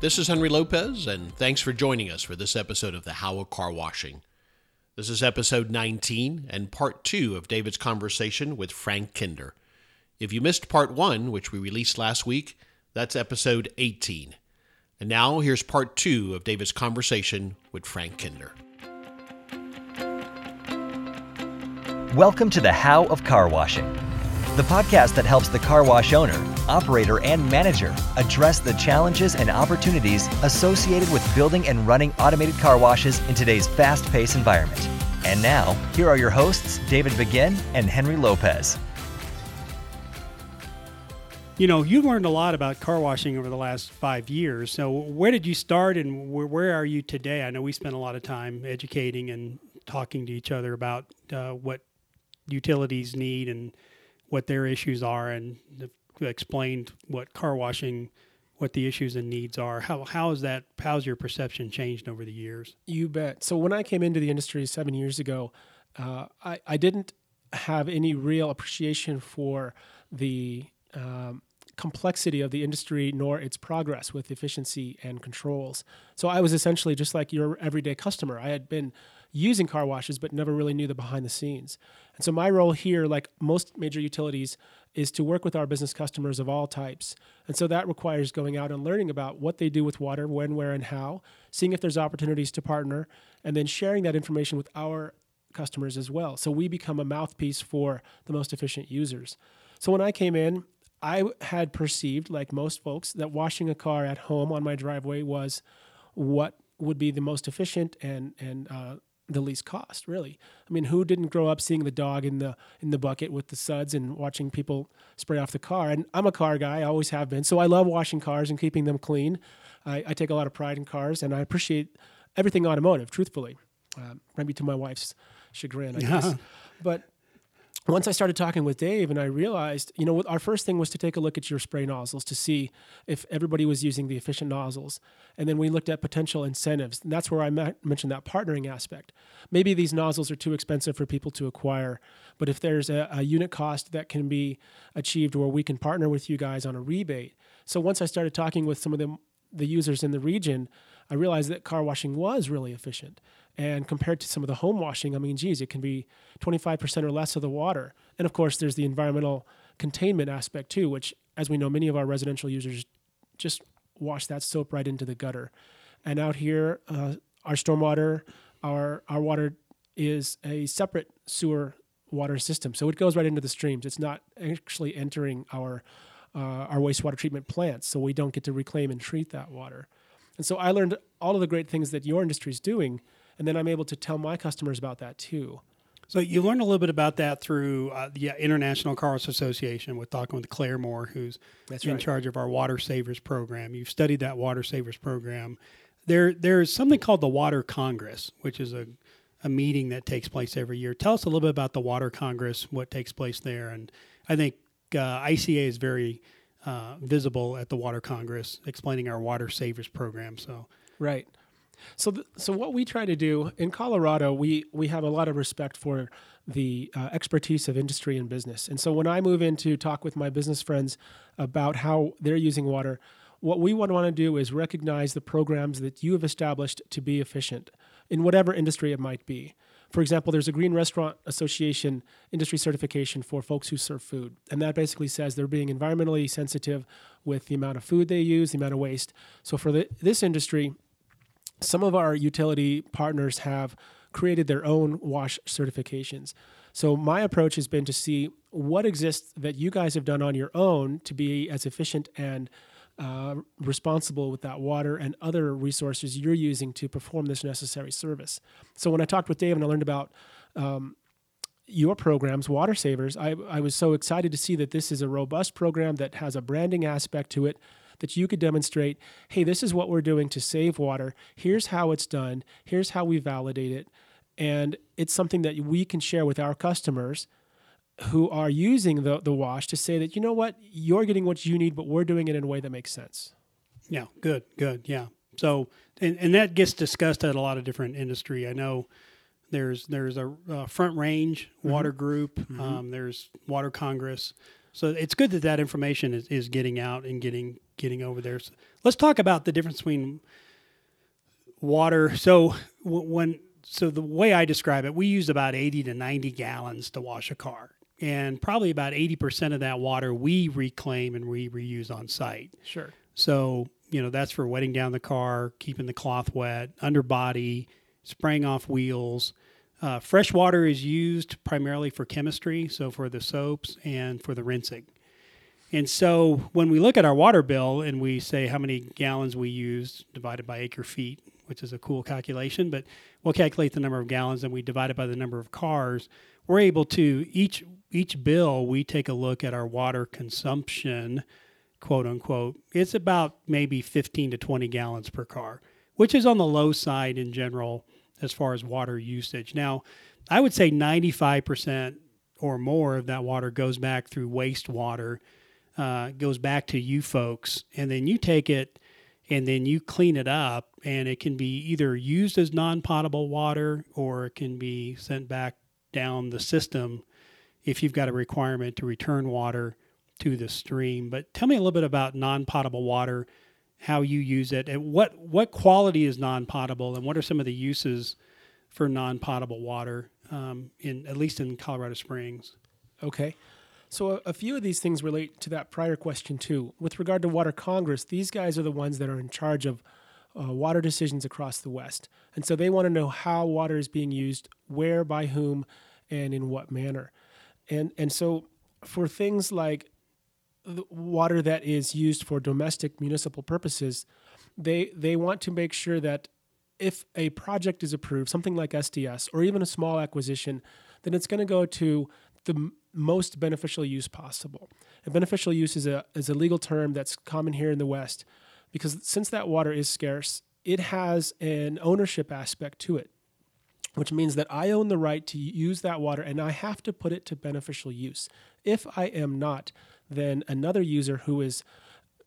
This is Henry Lopez, and thanks for joining us for this episode of the How of Car Washing. This is episode 19 and part two of David's conversation with Frank Kinder. If you missed part one, which we released last week, that's episode 18. And now here's part two of David's conversation with Frank Kinder. Welcome to the How of Car Washing, the podcast that helps the car wash owner, operator, and manager address the challenges and opportunities associated with building and running automated car washes in today's fast paced environment. And now, here are your hosts, David Begin and Henry Lopez. You know, you learned a lot about car washing over the last five years. So, where did you start and where, are you today? I know we spent a lot of time educating and talking to each other about uh, what utilities need and what their issues are, and explained what car washing, what the issues and needs are. How how is that? How's your perception changed over the years? You bet. So when I came into the industry seven years ago, uh, I I didn't have any real appreciation for the um, complexity of the industry nor its progress with efficiency and controls. So I was essentially just like your everyday customer. I had been using car washes but never really knew the behind the scenes. And so my role here like most major utilities is to work with our business customers of all types. And so that requires going out and learning about what they do with water, when, where and how, seeing if there's opportunities to partner and then sharing that information with our customers as well. So we become a mouthpiece for the most efficient users. So when I came in, I had perceived, like most folks, that washing a car at home on my driveway was what would be the most efficient and and uh, the least cost. Really, I mean, who didn't grow up seeing the dog in the in the bucket with the suds and watching people spray off the car? And I'm a car guy, I always have been, so I love washing cars and keeping them clean. I, I take a lot of pride in cars, and I appreciate everything automotive. Truthfully, uh, maybe to my wife's chagrin, I guess. but once I started talking with Dave and I realized, you know, our first thing was to take a look at your spray nozzles to see if everybody was using the efficient nozzles. And then we looked at potential incentives. And that's where I mentioned that partnering aspect. Maybe these nozzles are too expensive for people to acquire, but if there's a, a unit cost that can be achieved where we can partner with you guys on a rebate. So once I started talking with some of the, the users in the region, I realized that car washing was really efficient. And compared to some of the home washing, I mean, geez, it can be 25% or less of the water. And of course, there's the environmental containment aspect too, which, as we know, many of our residential users just wash that soap right into the gutter. And out here, uh, our stormwater, our our water is a separate sewer water system, so it goes right into the streams. It's not actually entering our uh, our wastewater treatment plants, so we don't get to reclaim and treat that water. And so I learned all of the great things that your industry is doing and then I'm able to tell my customers about that too. So you learned a little bit about that through uh, the International Carwash Association with talking with Claire Moore, who's That's in right. charge of our Water Savers program. You've studied that Water Savers program. There, there's something called the Water Congress, which is a, a meeting that takes place every year. Tell us a little bit about the Water Congress, what takes place there, and I think uh, ICA is very uh, visible at the Water Congress, explaining our Water Savers program. So right. So, th- so what we try to do in Colorado, we we have a lot of respect for the uh, expertise of industry and business. And so, when I move in to talk with my business friends about how they're using water, what we would want to do is recognize the programs that you have established to be efficient in whatever industry it might be. For example, there's a Green Restaurant Association industry certification for folks who serve food. And that basically says they're being environmentally sensitive with the amount of food they use, the amount of waste. So for the, this industry, some of our utility partners have created their own wash certifications. So my approach has been to see what exists that you guys have done on your own to be as efficient and uh, responsible with that water and other resources you're using to perform this necessary service. So when I talked with Dave and I learned about um, your programs, Water Savers, I, I was so excited to see that this is a robust program that has a branding aspect to it that you could demonstrate hey, this is what we're doing to save water. Here's how it's done. Here's how we validate it. And it's something that we can share with our customers who are using the, the wash to say that, you know what, you're getting what you need, but we're doing it in a way that makes sense. Yeah, good, good. Yeah. So, and, and that gets discussed at a lot of different industry. I know there's there's a uh, Front Range Water Group. Um, there's Water Congress. So it's good that that information is, is getting out and getting getting over there. So let's talk about the difference between water. So when so the way I describe it, we use about 80 to 90 gallons to wash a car. And probably about 80% of that water we reclaim and we reuse on site. Sure. So, you know, that's for wetting down the car, keeping the cloth wet, underbody, spraying off wheels. Uh, fresh water is used primarily for chemistry, so for the soaps and for the rinsing. And so when we look at our water bill and we say how many gallons we use divided by acre feet, which is a cool calculation, but we'll calculate the number of gallons and we divide it by the number of cars. We're able to each each bill we take a look at our water consumption, quote unquote. It's about maybe 15 to 20 gallons per car, which is on the low side in general as far as water usage. Now, I would say 95% or more of that water goes back through wastewater, uh, goes back to you folks, and then you take it and then you clean it up and it can be either used as non-potable water or it can be sent back down the system if you've got a requirement to return water to the stream but tell me a little bit about non-potable water how you use it and what what quality is non-potable and what are some of the uses for non-potable water um, in at least in colorado springs Okay. So a, a few of these things relate to that prior question too. With regard to Water Congress, these guys are the ones that are in charge of uh, water decisions across the West, and so they want to know how water is being used, where, by whom, and in what manner. And and so for things like water that is used for domestic municipal purposes, they they want to make sure that if a project is approved, something like SDS or even a small acquisition, then it's going to go to the most beneficial use possible. And beneficial use is a is a legal term that's common here in the West, because since that water is scarce, it has an ownership aspect to it, which means that I own the right to use that water and I have to put it to beneficial use. If I am not, then another user who is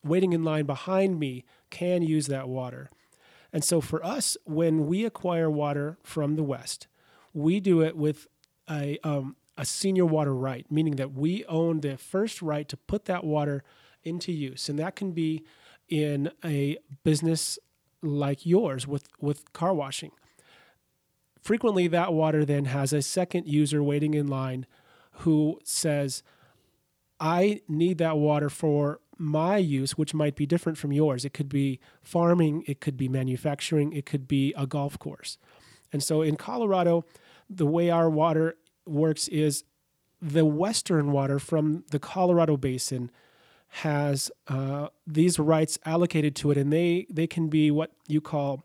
waiting in line behind me can use that water. And so for us, when we acquire water from the West, we do it with a, um, a senior water right, meaning that we own the first right to put that water into use. And that can be in a business like yours with, with car washing. Frequently, that water then has a second user waiting in line who says, I need that water for my use, which might be different from yours. It could be farming, it could be manufacturing, it could be a golf course. And so in Colorado, the way our water works is the western water from the Colorado basin has uh, these rights allocated to it, and they, they can be what you call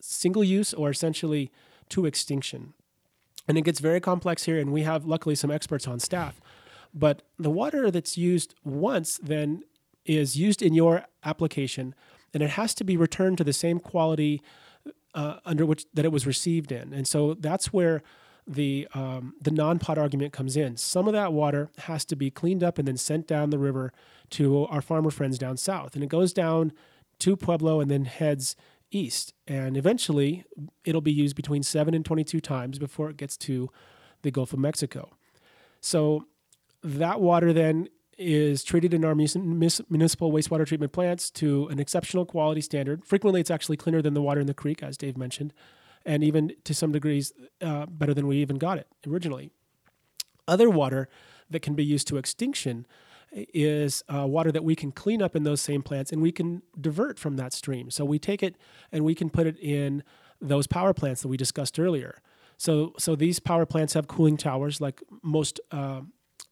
single use or essentially to extinction. And it gets very complex here, and we have luckily some experts on staff. But the water that's used once then is used in your application, and it has to be returned to the same quality uh, under which that it was received in. And so that's where the um, the non-pot argument comes in. Some of that water has to be cleaned up and then sent down the river to our farmer friends down south, and it goes down to Pueblo and then heads east. And eventually, it'll be used between seven and twenty-two times before it gets to the Gulf of Mexico. So that water then is treated in our municipal wastewater treatment plants to an exceptional quality standard. Frequently, it's actually cleaner than the water in the creek, as Dave mentioned, and even to some degrees uh, better than we even got it originally. Other water that can be used to extinction is uh, water that we can clean up in those same plants and we can divert from that stream. So we take it and we can put it in those power plants that we discussed earlier. So, so these power plants have cooling towers, like most uh,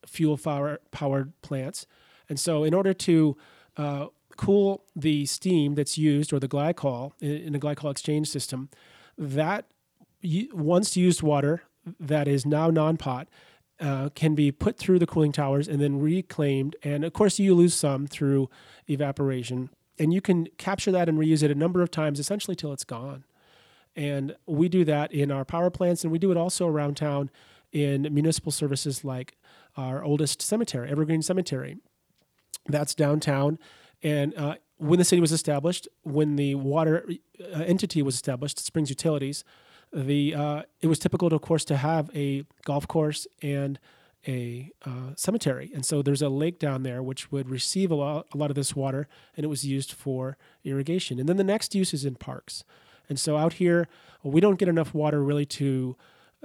fuel power, powered plants. And so, in order to uh, cool the steam that's used or the glycol in, in a glycol exchange system, that once used water that is now non pot uh, can be put through the cooling towers and then reclaimed. And of course, you lose some through evaporation. And you can capture that and reuse it a number of times, essentially till it's gone. And we do that in our power plants, and we do it also around town in municipal services like our oldest cemetery, Evergreen Cemetery. That's downtown. And uh, when the city was established, when the water uh, entity was established, Springs Utilities, the uh, it was typical, to, of course, to have a golf course and a uh, cemetery. And so there's a lake down there which would receive a lot, a lot of this water, and it was used for irrigation. And then the next use is in parks. And so out here, we don't get enough water really to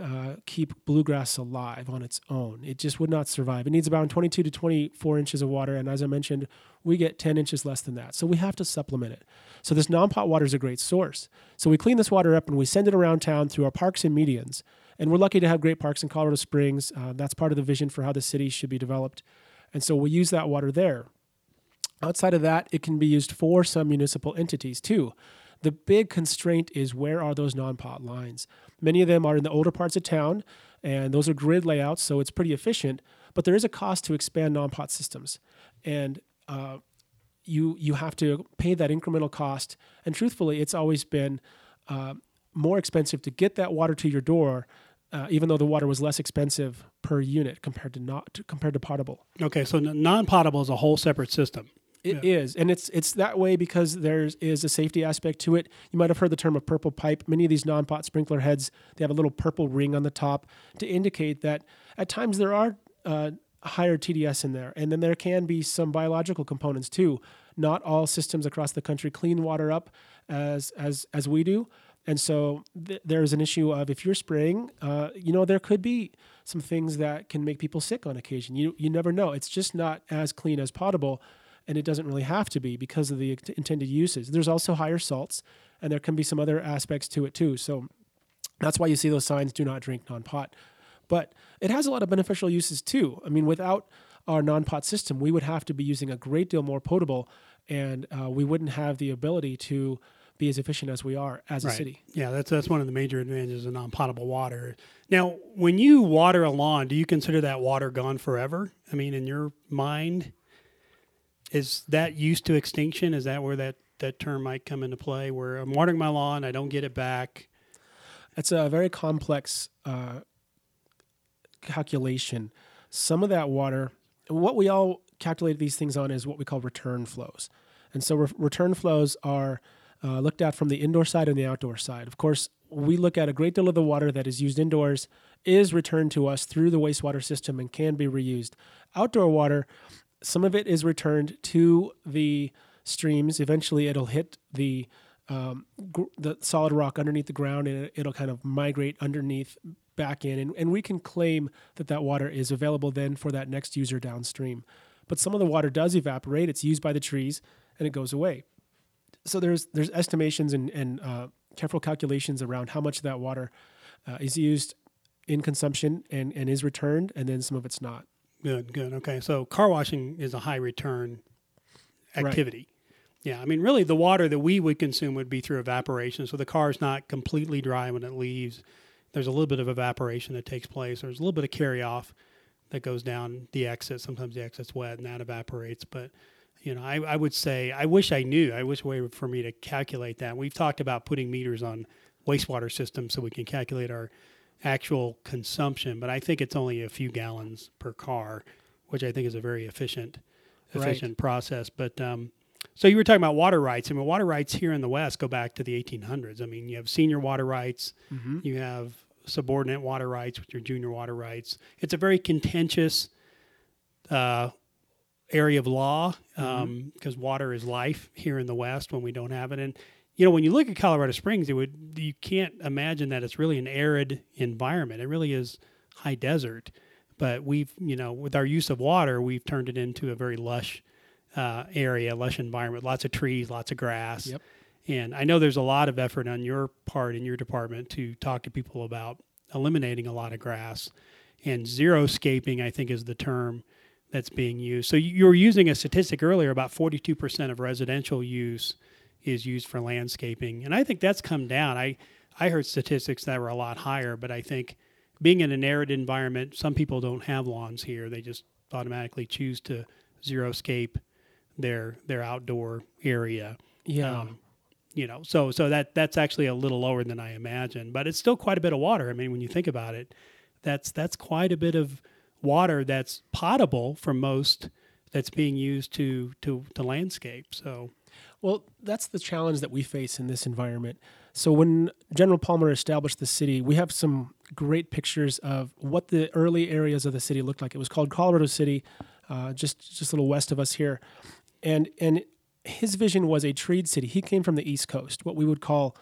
uh, keep bluegrass alive on its own. It just would not survive. It needs about 22 to 24 inches of water, and as I mentioned, we get 10 inches less than that. So we have to supplement it. So this non-pot water is a great source. So we clean this water up and we send it around town through our parks and medians. And we're lucky to have great parks in Colorado Springs. Uh, that's part of the vision for how the city should be developed. And so we use that water there. Outside of that, it can be used for some municipal entities too. The big constraint is where are those non-pot lines? Many of them are in the older parts of town, and those are grid layouts, so it's pretty efficient. But there is a cost to expand non-pot systems, and uh, you you have to pay that incremental cost. And truthfully, it's always been uh, more expensive to get that water to your door, uh, even though the water was less expensive per unit compared to not to, compared to potable. Okay, so non-potable is a whole separate system. It yeah. is, and it's it's that way because there is a safety aspect to it. You might have heard the term of purple pipe. Many of these non-pot sprinkler heads they have a little purple ring on the top to indicate that at times there are uh, higher TDS in there, and then there can be some biological components too. Not all systems across the country clean water up as as as we do, and so th- there's an issue of if you're spraying, uh, you know, there could be some things that can make people sick on occasion. You you never know. It's just not as clean as potable and it doesn't really have to be because of the intended uses. There's also higher salts, and there can be some other aspects to it too. So that's why you see those signs do not drink non pot. But it has a lot of beneficial uses too. I mean, without our non pot system, we would have to be using a great deal more potable, and uh, we wouldn't have the ability to be as efficient as we are as right. a city. Yeah, that's that's one of the major advantages of non-potable water. Now, when you water a lawn, do you consider that water gone forever? I mean, in your mind, is that used to extinction? Is that where that, that term might come into play? Where I'm watering my lawn, I don't get it back. It's a very complex uh, calculation. Some of that water, what we all calculate these things on is what we call return flows. And so re- return flows are uh, looked at from the indoor side and the outdoor side. Of course, we look at a great deal of the water that is used indoors is returned to us through the wastewater system and can be reused. Outdoor water some of it is returned to the streams. Eventually, it'll hit the um, gr- the solid rock underneath the ground, and it, will kind of migrate underneath back in, and, and we can claim that that water is available then for that next user downstream. But some of the water does evaporate; it's used by the trees, and it goes away. So there's there's estimations and, and uh, careful calculations around how much of that water uh, is used in consumption and, and is returned, and then some of it's not. Good, good. Okay, so car washing is a high return activity. Right. Yeah, I mean, really, the water that we would consume would be through evaporation. So the car is not completely dry when it leaves. There's a little bit of evaporation that takes place. There's a little bit of carry off that goes down the exit. Sometimes the exit's wet and that evaporates. But you know, I, I would say I wish I knew. I wish a way for me to calculate that. We've talked about putting meters on wastewater systems so we can calculate our actual consumption, but I think it's only a few gallons per car, which I think is a very efficient efficient right. process. But um, so you were talking about water rights. I mean, water rights here in the West go back to the 1800s. I mean, you have senior water rights, mm-hmm. you have subordinate water rights, which are junior water rights. It's a very contentious uh, area of law because um, mm-hmm. water is life here in the West when we don't have it. And you know, when you look at Colorado Springs, it would you can't imagine that it's really an arid environment. It really is high desert, but we've you know with our use of water, we've turned it into a very lush uh, area, lush environment, lots of trees, lots of grass. Yep. And I know there's a lot of effort on your part in your department to talk to people about eliminating a lot of grass. And xeriscaping. I think, is the term that's being used. So you were using a statistic earlier about 42% of residential use is used for landscaping, and I think that's come down. I I heard statistics that were a lot higher, but I think being in an arid environment, some people don't have lawns here. They just automatically choose to xeriscape their their outdoor area. Yeah. Um, you know, so so that that's actually a little lower than I imagined, but it's still quite a bit of water. I mean, when you think about it, that's that's quite a bit of water that's potable for most that's being used to to to landscape. So Well, that's the challenge that we face in this environment. So when General Palmer established the city, we have some great pictures of what the early areas of the city looked like. It was called Colorado City, uh, just just a little west of us here, and and his vision was a treed city. He came from the East Coast, what we would call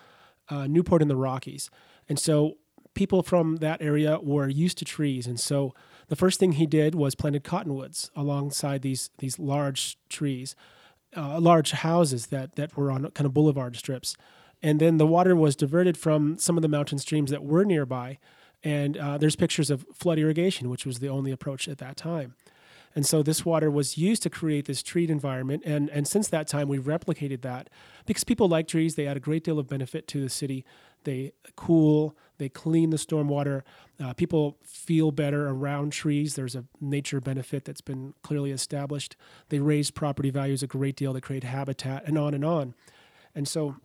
uh, Newport in the Rockies, and so people from that area were used to trees, and so the first thing he did was planted cottonwoods alongside these these large trees, uh, large houses that that were on kind of boulevard strips, and then the water was diverted from some of the mountain streams that were nearby, and uh, there's pictures of flood irrigation, which was the only approach at that time. And so this water was used to create this treed environment. And, and since that time, we've replicated that because people like trees. They add a great deal of benefit to the city. They cool, they clean the stormwater. Uh, people feel better around trees. There's a nature benefit that's been clearly established. They raise property values a great deal. They create habitat and on and on. And so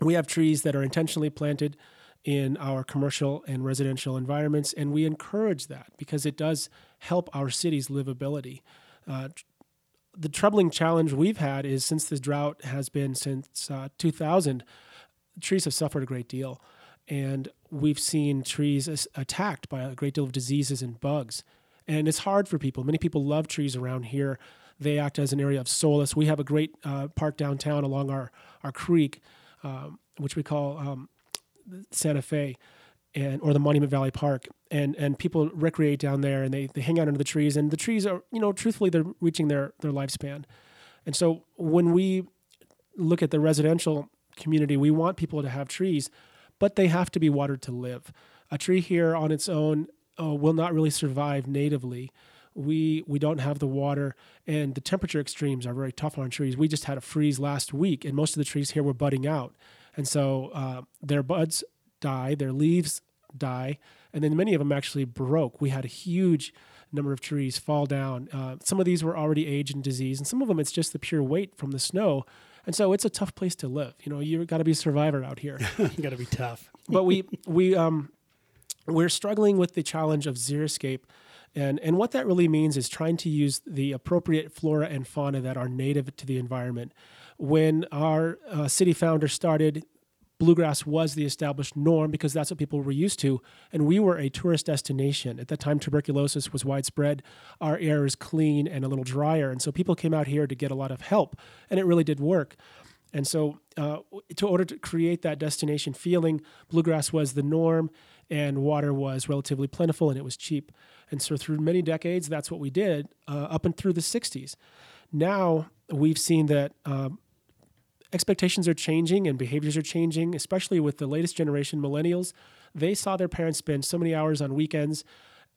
we have trees that are intentionally planted in our commercial and residential environments, and we encourage that because it does help our city's livability. Uh, the troubling challenge we've had is since the drought has been since uh, 2000, trees have suffered a great deal. And we've seen trees attacked by a great deal of diseases and bugs. And it's hard for people. Many people love trees around here. They act as an area of solace. We have a great uh, park downtown along our, our creek, um, which we call um, Santa Fe and or the Monument Valley Park, and and people recreate down there, and they they hang out under the trees, and the trees are you know truthfully they're reaching their their lifespan, and so when we look at the residential community, we want people to have trees, but they have to be watered to live. A tree here on its own uh, will not really survive natively. We we don't have the water, and the temperature extremes are very tough on trees. We just had a freeze last week, and most of the trees here were budding out, and so uh, their buds die, their leaves die, and then many of them actually broke. We had a huge number of trees fall down. Uh, some of these were already aged and diseased, and some of them it's just the pure weight from the snow. And so it's a tough place to live. You know, you got to be a survivor out here. you got to be tough. but we we um we're struggling with the challenge of xeriscape. And, and what that really means is trying to use the appropriate flora and fauna that are native to the environment. When our uh, city founder started bluegrass was the established norm because that's what people were used to. And we were a tourist destination. At that time, tuberculosis was widespread. Our air is clean and a little drier. And so people came out here to get a lot of help. And it really did work. And so, uh, to order to create that destination feeling, bluegrass was the norm, and water was relatively plentiful and it was cheap. And so, through many decades, that's what we did uh, up and through the 60s. Now, we've seen that um, expectations are changing and behaviors are changing, especially with the latest generation, millennials. They saw their parents spend so many hours on weekends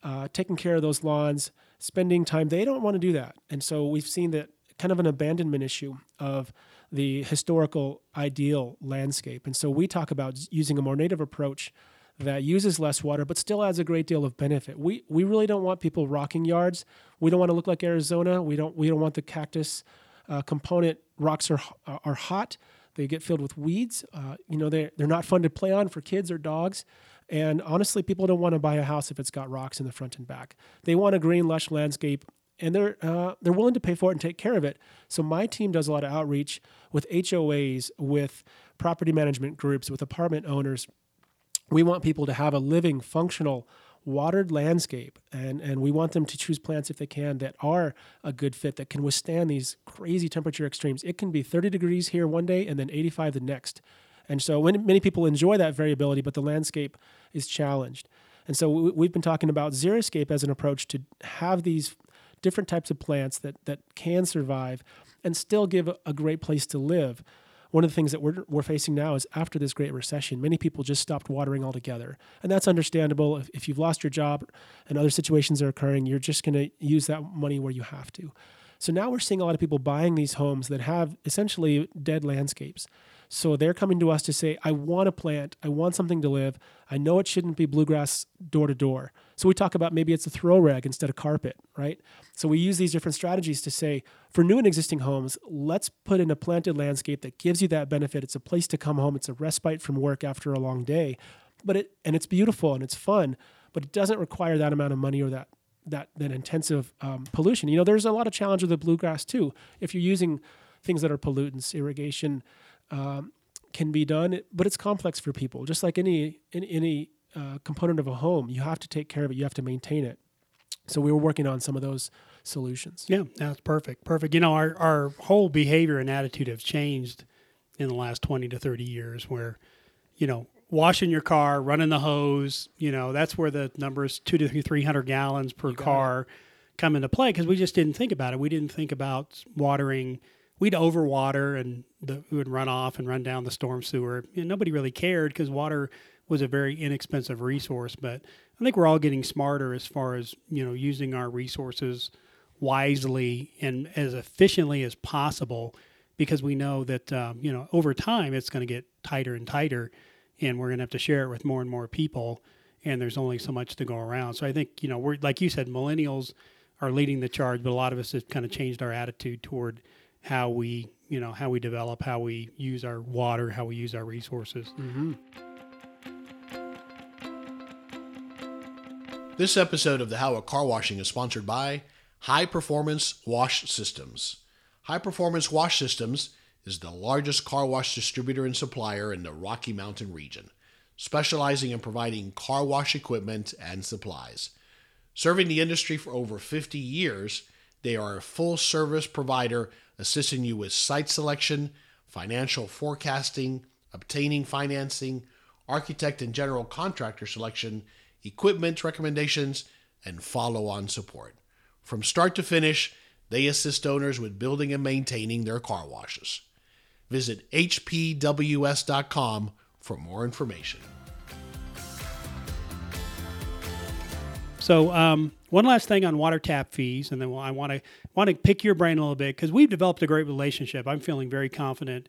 uh, taking care of those lawns, spending time. They don't want to do that. And so we've seen that kind of an abandonment issue of the historical ideal landscape. And so we talk about using a more native approach that uses less water but still adds a great deal of benefit. We we really don't want people rocking yards. We don't want to look like Arizona. We don't we don't want the cactus uh, component rocks are are hot. They get filled with weeds. Uh, you know, they they're not fun to play on for kids or dogs. And honestly, people don't want to buy a house if it's got rocks in the front and back. They want a green, lush landscape, and they're uh, they're willing to pay for it and take care of it. So my team does a lot of outreach with HOAs, with property management groups, with apartment owners. We want people to have a living, functional watered landscape and and we want them to choose plants if they can that are a good fit that can withstand these crazy temperature extremes. It can be 30 degrees here one day and then 85 the next. And so when many people enjoy that variability but the landscape is challenged. And so we've been talking about xeriscape as an approach to have these different types of plants that that can survive and still give a great place to live one of the things that we're, we're facing now is after this great recession, many people just stopped watering altogether. And that's understandable. If, if you've lost your job and other situations are occurring, you're just going to use that money where you have to. So now we're seeing a lot of people buying these homes that have essentially dead landscapes. So they're coming to us to say, I want a plant, I want something to live. I know it shouldn't be bluegrass door to door. So we talk about maybe it's a throw rag instead of carpet, right? So we use these different strategies to say, for new and existing homes, let's put in a planted landscape that gives you that benefit. It's a place to come home, it's a respite from work after a long day. But it and it's beautiful and it's fun, but it doesn't require that amount of money or that that that intensive um, pollution. You know, there's a lot of challenge with the bluegrass too. If you're using things that are pollutants, irrigation um, can be done, but it's complex for people. Just like any any, any uh, component of a home, you have to take care of it. You have to maintain it. So we were working on some of those solutions. Yeah, that's perfect. Perfect. You know, our, our whole behavior and attitude have changed in the last 20 to 30 years where, you know, washing your car, running the hose, you know, that's where the numbers two to 300 gallons per car come into play because we just didn't think about it. We didn't think about watering. We'd overwater and the, we would run off and run down the storm sewer. Nobody really cared because water was a very inexpensive resource. But I think we're all getting smarter as far as, you know, using our resources wisely and as efficiently as possible because we know that um, you know over time it's going to get tighter and tighter and we're going to have to share it with more and more people and there's only so much to go around so i think you know we're like you said millennials are leading the charge but a lot of us have kind of changed our attitude toward how we you know how we develop how we use our water how we use our resources Mm-hmm. This episode of the How of Car Washing is sponsored by High Performance Wash Systems. High Performance Wash Systems is the largest car wash distributor and supplier in the Rocky Mountain region, specializing in providing car wash equipment and supplies. Serving the industry for over 50 years, they are a full service provider assisting you with site selection, financial forecasting, obtaining financing, architect and general contractor selection, equipment recommendations, and follow on support. From start to finish, they assist owners with building and maintaining their car washes. Visit hpws.com for more information. So, um, one last thing on water tap fees, and then I want to want to pick your brain a little bit because we've developed a great relationship. I'm feeling very confident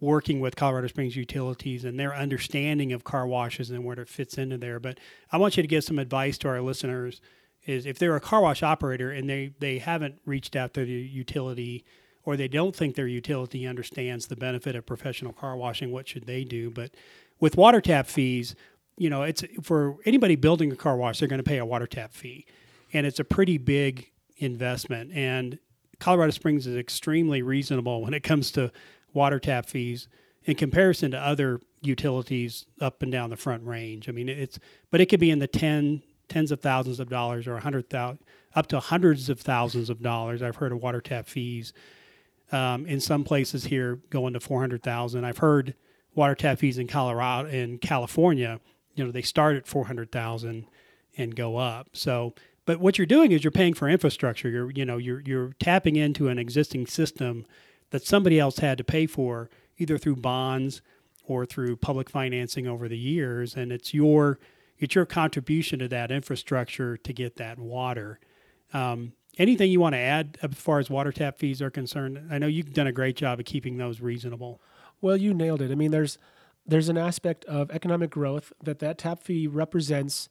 working with Colorado Springs Utilities and their understanding of car washes and where it fits into there. But I want you to give some advice to our listeners: is if they're a car wash operator and they they haven't reached out to the utility or they don't think their utility understands the benefit of professional car washing, what should they do? But with water tap fees, you know, it's for anybody building a car wash, they're going to pay a water tap fee, and it's a pretty big investment. And Colorado Springs is extremely reasonable when it comes to water tap fees in comparison to other utilities up and down the front range. I mean, it's but it could be in the ten tens of thousands of dollars or a hundred thousand up to hundreds of thousands of dollars. I've heard of water tap fees um, in some places here going to four hundred thousand. I've heard water tap fees in Colorado in California. You know, they start at four hundred thousand and go up. So, but what you're doing is you're paying for infrastructure. You're you know you're you're tapping into an existing system that somebody else had to pay for either through bonds or through public financing over the years, and it's your it's your contribution to that infrastructure to get that water. Um, anything you want to add as far as water tap fees are concerned? I know you've done a great job of keeping those reasonable. Well, you nailed it. I mean, there's there's an aspect of economic growth that that tap fee represents.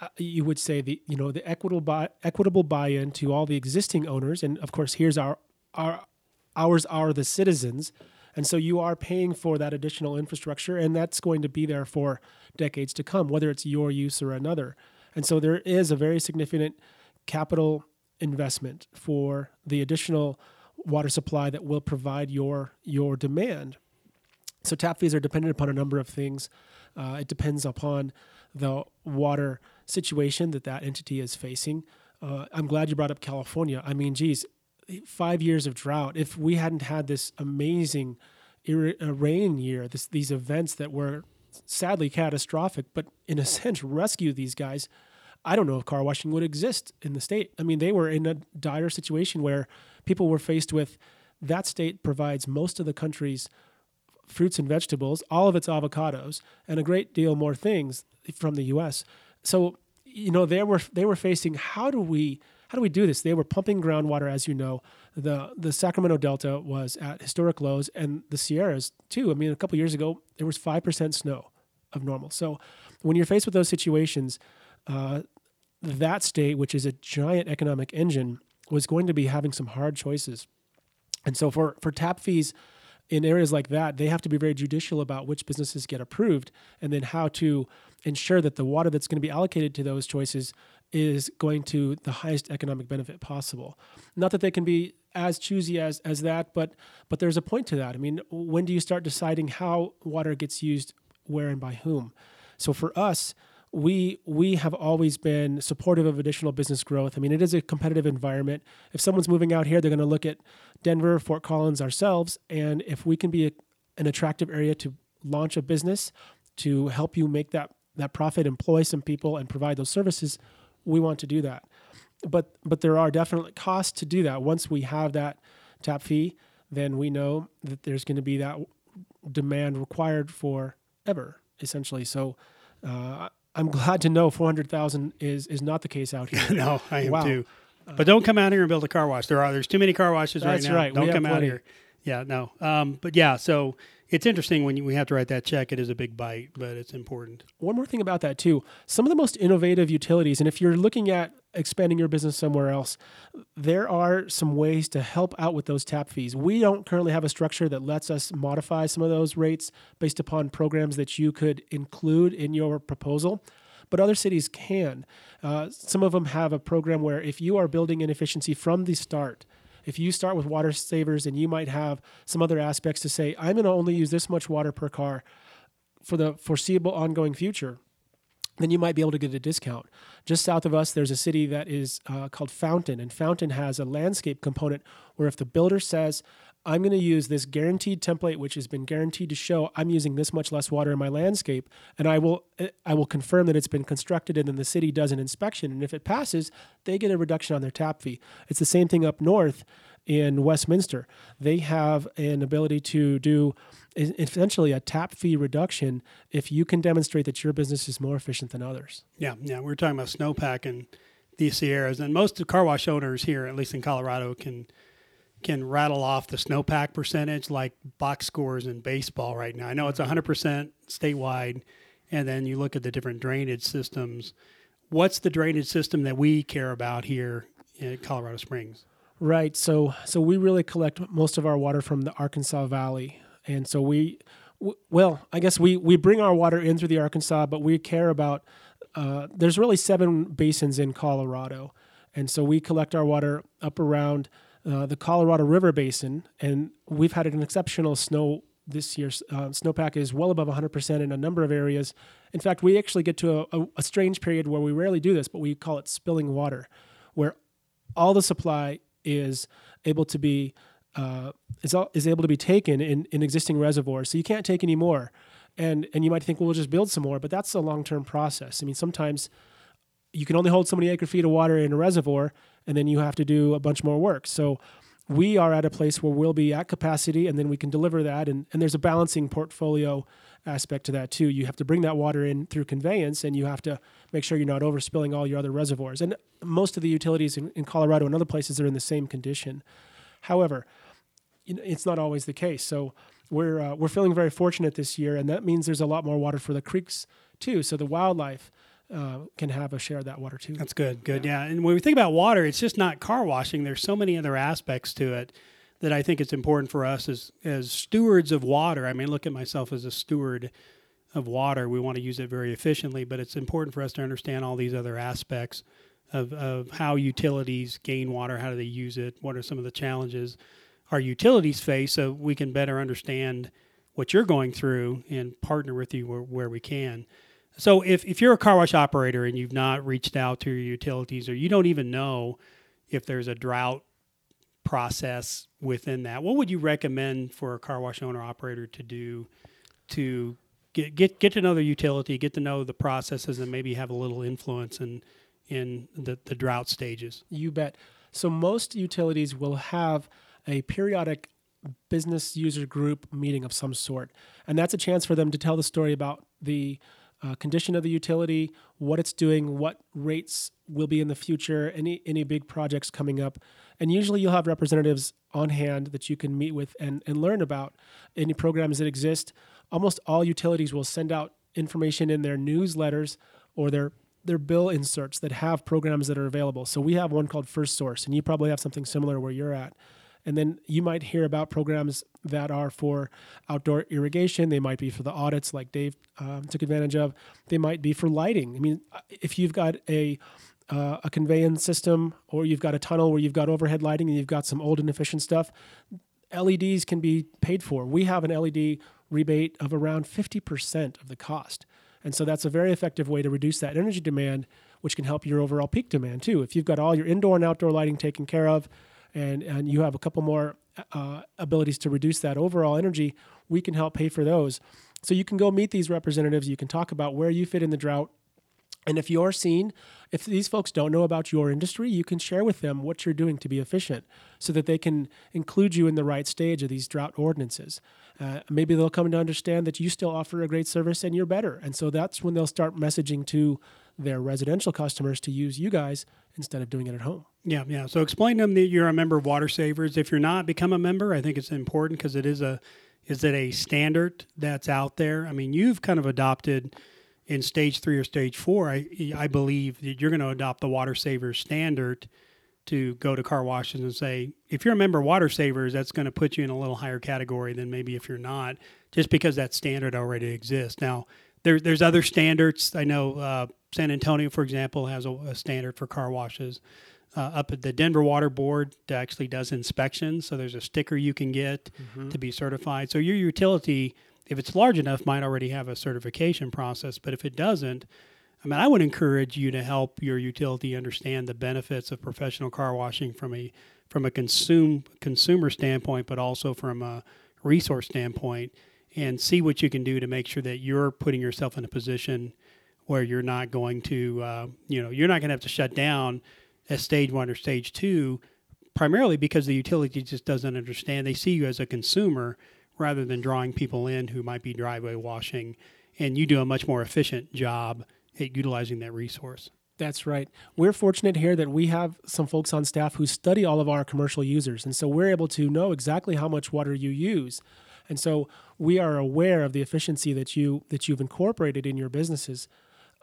Uh, you would say the you know the equitable buy, equitable buy-in to all the existing owners, and of course, here's our our ours are the citizens, and so you are paying for that additional infrastructure, and that's going to be there for decades to come, whether it's your use or another. And so there is a very significant capital investment for the additional water supply that will provide your your demand. So tap fees are dependent upon a number of things. Uh, it depends upon the water situation that that entity is facing. Uh, I'm glad you brought up California. I mean, geez, five years of drought. If we hadn't had this amazing uh, rain year, this, these events that were sadly catastrophic, but in a sense rescue these guys, I don't know if car washing would exist in the state. I mean, they were in a dire situation where people were faced with that state provides most of the country's fruits and vegetables, all of its avocados, and a great deal more things from the U.S. So, you know, they were they were facing how do we how do we do this? They were pumping groundwater, as you know. the The Sacramento Delta was at historic lows, and the Sierras too. I mean, a couple years ago, there was five percent snow of normal. So, when you're faced with those situations, uh, that state, which is a giant economic engine, was going to be having some hard choices. And so, for for tap fees in areas like that, they have to be very judicial about which businesses get approved, and then how to ensure that the water that's going to be allocated to those choices is going to the highest economic benefit possible. Not that they can be as choosy as as that, but but there's a point to that. I mean, when do you start deciding how water gets used, where and by whom? So for us, we we have always been supportive of additional business growth. I mean, it is a competitive environment. If someone's moving out here, they're going to look at Denver, Fort Collins, ourselves, and if we can be a, an attractive area to launch a business to help you make that that profit, employ some people, and provide those services, we want to do that. But but there are definitely costs to do that. Once we have that tap fee, then we know that there's going to be that demand required for ever essentially. So. Uh, I'm glad to know 400,000 is is not the case out here. no, I am Wow. too. But don't come out here and build a car wash. There are there's too many car washes That's right now. right. Don't have come out here. Yeah, no. Um, but yeah, so it's interesting when you, we have to write that check. It is a big bite, but it's important. One more thing about that too. Some of the most innovative utilities, and if you're looking at expanding your business somewhere else, there are some ways to help out with those tap fees. We don't currently have a structure that lets us modify some of those rates based upon programs that you could include in your proposal. But other cities can. Uh, some of them have a program where if you are building an efficiency from the start, if you start with water savers and you might have some other aspects to say, I'm going to only use this much water per car for the foreseeable ongoing future, then you might be able to get a discount. Just south of us, there's a city that is uh, called Fountain, and Fountain has a landscape component where if the builder says, I'm going to use this guaranteed template, which has been guaranteed to show I'm using this much less water in my landscape, and I will I will confirm that it's been constructed, and then the city does an inspection, and if it passes, they get a reduction on their tap fee. It's the same thing up north in Westminster. They have an ability to do essentially a tap fee reduction if you can demonstrate that your business is more efficient than others. Yeah, yeah. We were talking about snowpack and the Sierras, and most of car wash owners here, at least in Colorado, can can rattle off the snowpack percentage like box scores in baseball right now. I know it's 100% statewide, and then you look at the different drainage systems. What's the drainage system that we care about here in Colorado Springs? Right. So so we really collect most of our water from the Arkansas Valley, and so we, w- well, I guess we we bring our water in through the Arkansas, but we care about. Uh, there's really seven basins in Colorado, and so we collect our water up around uh, the Colorado River Basin, and we've had an exceptional snow this year. Uh, snowpack is well above 100% in a number of areas. In fact, we actually get to a, a, a strange period where we rarely do this, but we call it spilling water, where all the supply is able to be uh, is, all, is able to be taken in, in existing reservoirs. So you can't take any more. And, and you might think, well, we'll just build some more, but that's a long term process. I mean, sometimes you can only hold so many acre feet of water in a reservoir, and then you have to do a bunch more work. So we are at a place where we'll be at capacity, and then we can deliver that. And, and there's a balancing portfolio aspect to that too. You have to bring that water in through conveyance, and you have to make sure you're not overspilling all your other reservoirs. And most of the utilities in, in Colorado and other places are in the same condition. However, it's not always the case. So we're uh, we're feeling very fortunate this year, and that means there's a lot more water for the creeks too. So the wildlife uh, can have a share of that water too. That's good. Good. Yeah. And when we think about water, it's just not car washing. There's so many other aspects to it that I think it's important for us as as stewards of water. I mean, look at myself as a steward of water. We want to use it very efficiently, but it's important for us to understand all these other aspects of, of how utilities gain water, how do they use it, what are some of the challenges our utilities face so we can better understand what you're going through and partner with you where, where we can. So if, if you're a car wash operator and you've not reached out to your utilities or you don't even know if there's a drought process within that, what would you recommend for a car wash owner operator to do to get get get to know the utility, get to know the processes and maybe have a little influence in in the, the drought stages? You bet. So most utilities will have a periodic business user group meeting of some sort, and that's a chance for them to tell the story about the uh, condition of the utility, what it's doing, what rates will be in the future, any any big projects coming up, and usually you'll have representatives on hand that you can meet with and, and learn about any programs that exist. Almost all utilities will send out information in their newsletters or their their bill inserts that have programs that are available. So we have one called First Source, and you probably have something similar where you're at. And then you might hear about programs that are for outdoor irrigation. They might be for the audits, like Dave um, took advantage of. They might be for lighting. I mean, if you've got a uh, a conveyance system or you've got a tunnel where you've got overhead lighting and you've got some old inefficient stuff, LEDs can be paid for. We have an LED rebate of around 50% of the cost. And so that's a very effective way to reduce that energy demand, which can help your overall peak demand too. If you've got all your indoor and outdoor lighting taken care of and, and you have a couple more uh, abilities to reduce that overall energy, we can help pay for those. So you can go meet these representatives. You can talk about where you fit in the drought. And if you're seen, if these folks don't know about your industry, you can share with them what you're doing to be efficient so that they can include you in the right stage of these drought ordinances. Uh, maybe they'll come to understand that you still offer a great service and you're better. And so that's when they'll start messaging to their residential customers to use you guys instead of doing it at home. Yeah, yeah. So explain to them that you're a member of Water Savers. If you're not, become a member. I think it's important because it is a is it a standard that's out there? I mean, you've kind of adopted in stage three or stage four. I I believe that you're going to adopt the Water Savers standard to go to car washes and say, if you're a member of Water Savers, that's going to put you in a little higher category than maybe if you're not, just because that standard already exists. Now, there, there's other standards. I know uh, San Antonio, for example, has a, a standard for car washes. Uh, up at the Denver Water Board actually does inspections, so there's a sticker you can get mm-hmm. to be certified. So your utility, if it's large enough, might already have a certification process. But if it doesn't, I mean, I would encourage you to help your utility understand the benefits of professional car washing from a from a consume consumer standpoint, but also from a resource standpoint, and see what you can do to make sure that you're putting yourself in a position where you're not going to, uh, you know, you're not going to have to shut down at stage one or stage two, primarily because the utility just doesn't understand. They see you as a consumer rather than drawing people in who might be driveway washing, and you do a much more efficient job at utilizing that resource. That's right. We're fortunate here that we have some folks on staff who study all of our commercial users. And so we're able to know exactly how much water you use. And so we are aware of the efficiency that you that you've incorporated in your businesses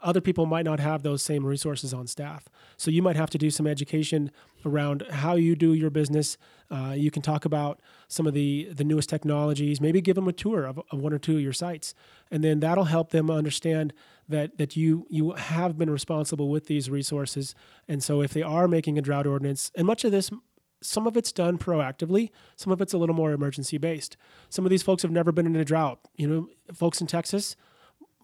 other people might not have those same resources on staff. So you might have to do some education around how you do your business. Uh, you can talk about some of the, the newest technologies, maybe give them a tour of, of one or two of your sites. And then that'll help them understand that, that you, you have been responsible with these resources. And so if they are making a drought ordinance, and much of this some of it's done proactively some of it's a little more emergency based some of these folks have never been in a drought you know folks in texas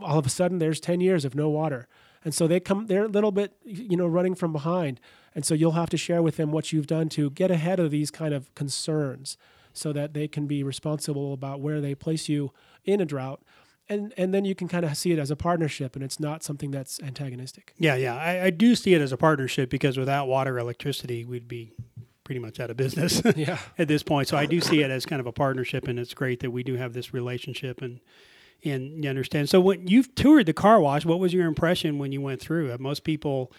all of a sudden there's 10 years of no water. And so they come, they're a little bit, you know, running from behind. And so you'll have to share with them what you've done to get ahead of these kind of concerns so that they can be responsible about where they place you in a drought. And, and then you can kind of see it as a partnership and it's not something that's antagonistic. Yeah, yeah. I, I do see it as a partnership because without water, electricity, we'd be pretty much out of business yeah. at this point. So I do see it as kind of a partnership, and it's great that we do have this relationship. And and you understand. So when you've toured the car wash, what was your impression when you went through? Most people,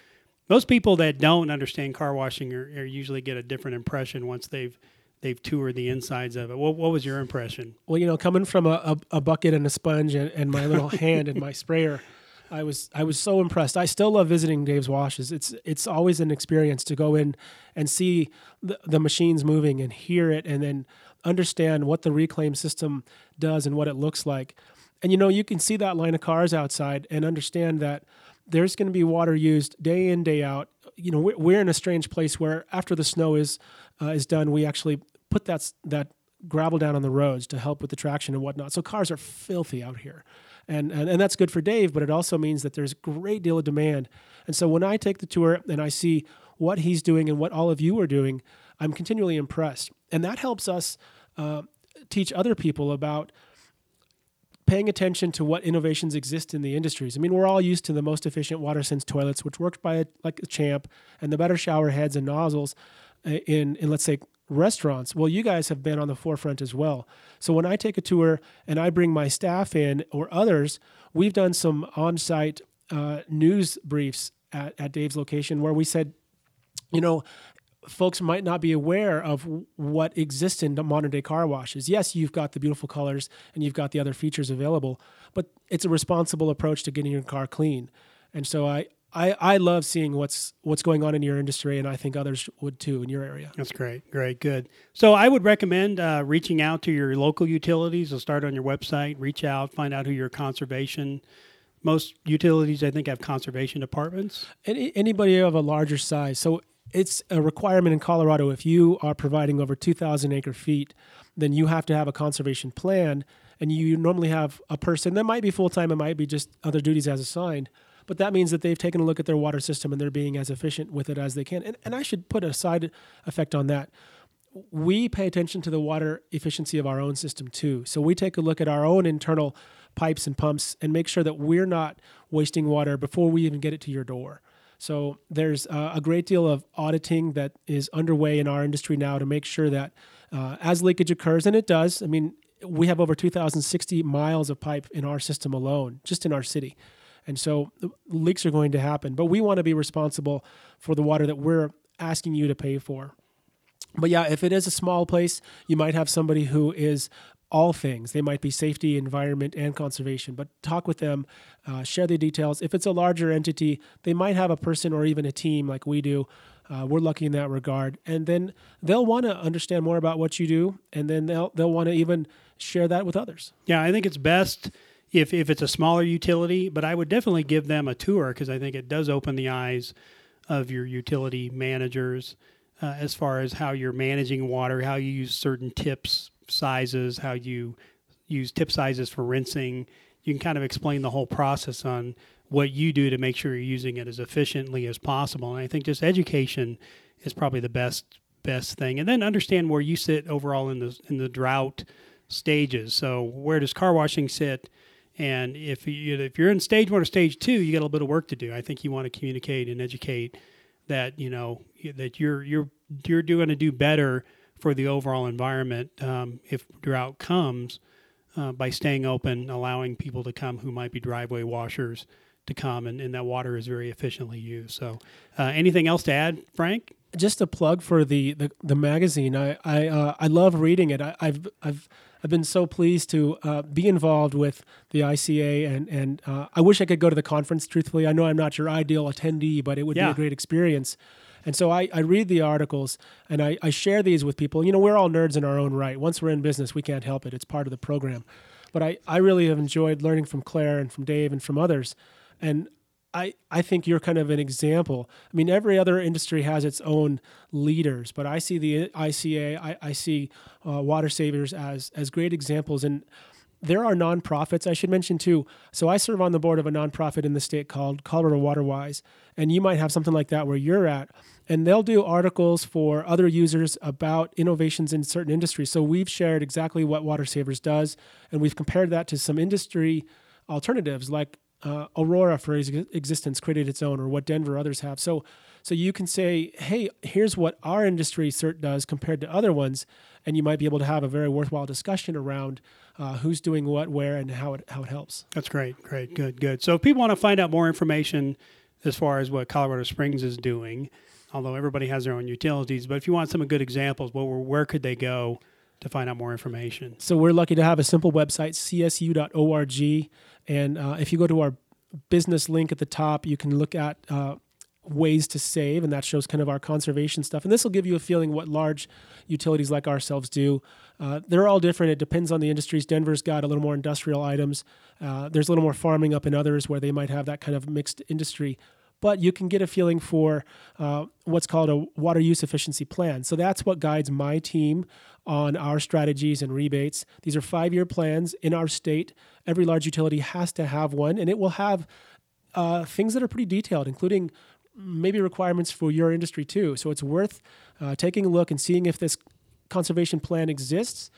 most people that don't understand car washing are, are usually get a different impression once they've they've toured the insides of it. What, what was your impression? Well, you know, coming from a, a, a bucket and a sponge and, and my little hand and my sprayer, I was I was so impressed. I still love visiting Dave's washes. It's it's always an experience to go in and see the, the machines moving and hear it and then understand what the reclaim system does and what it looks like. And you know, you can see that line of cars outside and understand that there's going to be water used day in day out. You know, we're, in a strange place where after the snow is uh, is done, we actually put that that gravel down on the roads to help with the traction and whatnot. So cars are filthy out here. And, and, and that's good for Dave, but it also means that there's a great deal of demand. And so when I take the tour and I see what he's doing and what all of you are doing, I'm continually impressed. And that helps us uh, teach other people about paying attention to what innovations exist in the industries. I mean, we're all used to the most efficient WaterSense toilets, which worked by a, like a champ, and the better shower heads and nozzles uh, in, in let's say restaurants. Well, you guys have been on the forefront as well. So when I take a tour and I bring my staff in or others, we've done some on-site uh, news briefs at, at Dave's location where we said, you know, folks might not be aware of what exists in modern day car washes. Yes, you've got the beautiful colors and you've got the other features available, but it's a responsible approach to getting your car clean. And so I, I, I love seeing what's what's going on in your industry, and I think others would too in your area. That's great, great, good. So I would recommend uh, reaching out to your local utilities. I'll start on your website, reach out, find out who your conservation most utilities, I think, have conservation departments. Any, anybody of a larger size. So it's a requirement in Colorado if you are providing over 2,000 acre feet, then you have to have a conservation plan. And you normally have a person that might be full time, it might be just other duties as assigned. But that means that they've taken a look at their water system and they're being as efficient with it as they can. And, and I should put a side effect on that. We pay attention to the water efficiency of our own system too. So we take a look at our own internal pipes and pumps and make sure that we're not wasting water before we even get it to your door. So there's uh, a great deal of auditing that is underway in our industry now to make sure that uh, as leakage occurs, and it does, I mean, we have over 2,060 miles of pipe in our system alone, just in our city. And so leaks are going to happen, but we want to be responsible for the water that we're asking you to pay for. But yeah, if it is a small place, you might have somebody who is all things. They might be safety, environment, and conservation, but talk with them, uh, share the details. If it's a larger entity, they might have a person or even a team like we do. Uh, we're lucky in that regard, and then they'll want to understand more about what you do, and then they'll they'll want to even share that with others. Yeah, I think it's best if if it's a smaller utility, but I would definitely give them a tour because I think it does open the eyes of your utility managers uh, as far as how you're managing water, how you use certain tips sizes, how you use tip sizes for rinsing. You can kind of explain the whole process on what you do to make sure you're using it as efficiently as possible. And I think just education is probably the best best thing. And then understand where you sit overall in the in the drought stages. So where does car washing sit? And if you if you're in stage one or stage two, you got a little bit of work to do. I think you want to communicate and educate that you know that you're you're you're going to do better for the overall environment um, if drought comes uh, by staying open, allowing people to come who might be driveway washers to come, and, and that water is very efficiently used. So, uh, anything else to add, Frank? Just a plug for the the, the magazine. I I, uh, I love reading it. I, have I've I've been so pleased to uh, be involved with the ICA, and and uh, I wish I could go to the conference. Truthfully, I know I'm not your ideal attendee, but it would yeah. be a great experience. And so I, I read the articles and I, I share these with people. You know, we're all nerds in our own right. Once we're in business, we can't help it. It's part of the program. But I, I really have enjoyed learning from Claire and from Dave and from others. And I, I think you're kind of an example. I mean, every other industry has its own leaders, but I see the ICA, I, I see uh, Water Savers as as great examples. And there are nonprofits I should mention too. So I serve on the board of a nonprofit in the state called Colorado Waterwise, and you might have something like that where you're at. And they'll do articles for other users about innovations in certain industries. So we've shared exactly what Water Savers does, and we've compared that to some industry alternatives like uh, Aurora, for ex- existence, created its own, or what Denver others have. So, so you can say, hey, here's what our industry cert does compared to other ones, and you might be able to have a very worthwhile discussion around uh, who's doing what, where, and how it how it helps. That's great, great, good, good. So if people want to find out more information as far as what Colorado Springs is doing, although everybody has their own utilities, but if you want some good examples, well, where could they go? to find out more information. So we're lucky to have a simple website, csu.org. And uh, if you go to our business link at the top, you can look at uh, ways to save, and that shows kind of our conservation stuff. And this will give you a feeling what large utilities like ourselves do. Uh, they're all different. It depends on the industries. Denver's got a little more industrial items. Uh, there's a little more farming up in others where they might have that kind of mixed industry. But you can get a feeling for uh, what's called a water use efficiency plan. So that's what guides my team on our strategies and rebates. These are five year plans in our state. Every large utility has to have one, and it will have uh, things that are pretty detailed, including maybe requirements for your industry too. So it's worth uh, taking a look and seeing if this conservation plan exists.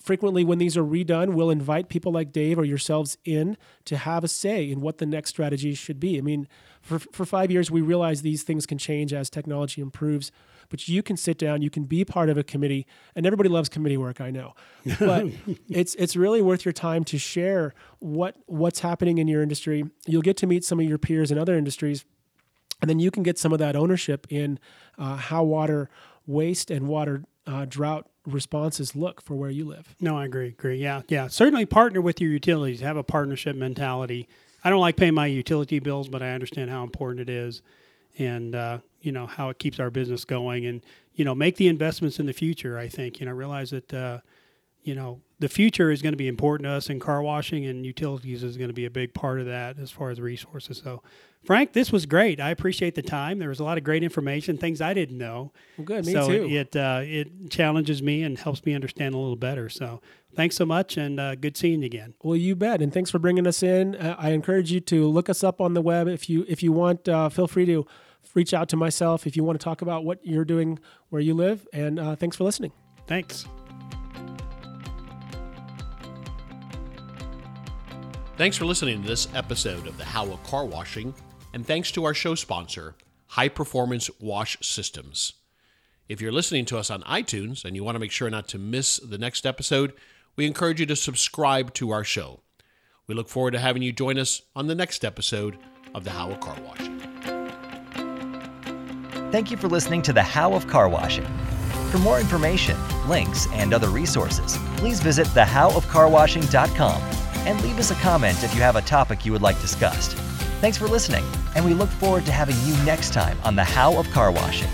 Frequently, when these are redone, we'll invite people like Dave or yourselves in to have a say in what the next strategy should be. I mean, for, for five years, we realize these things can change as technology improves, but you can sit down, you can be part of a committee, and everybody loves committee work, I know. But it's, it's really worth your time to share what, what's happening in your industry. You'll get to meet some of your peers in other industries and then you can get some of that ownership in uh, how water waste and water uh, drought responses look for where you live. No, I agree. Agree. Yeah, yeah. Certainly, partner with your utilities. Have a partnership mentality. I don't like paying my utility bills, but I understand how important it is, and uh, you know how it keeps our business going, and you know make the investments in the future. I think you know realize that uh, you know, the future is going to be important to us in car washing, and utilities is going to be a big part of that as far as resources. So, Frank, this was great. I appreciate the time. There was a lot of great information, things I didn't know. Well, good. Me so too. it uh, it challenges me and helps me understand a little better. So, thanks so much, and uh, good seeing you again. Well, you bet, and thanks for bringing us in. Uh, I encourage you to look us up on the web if you if you want. Uh, feel free to reach out to myself if you want to talk about what you're doing where you live. And uh, thanks for listening. Thanks. Thanks for listening to this episode of the How of Car Washing, and thanks to our show sponsor, High Performance Wash Systems. If you're listening to us on iTunes and you want to make sure not to miss the next episode, we encourage you to subscribe to our show. We look forward to having you join us on the next episode of the How of Car Washing. Thank you for listening to the How of Car Washing. For more information, links, and other resources, please visit thehowofcarwashing.com and leave us a comment if you have a topic you would like discussed. Thanks for listening, and we look forward to having you next time on the How of Car Washing.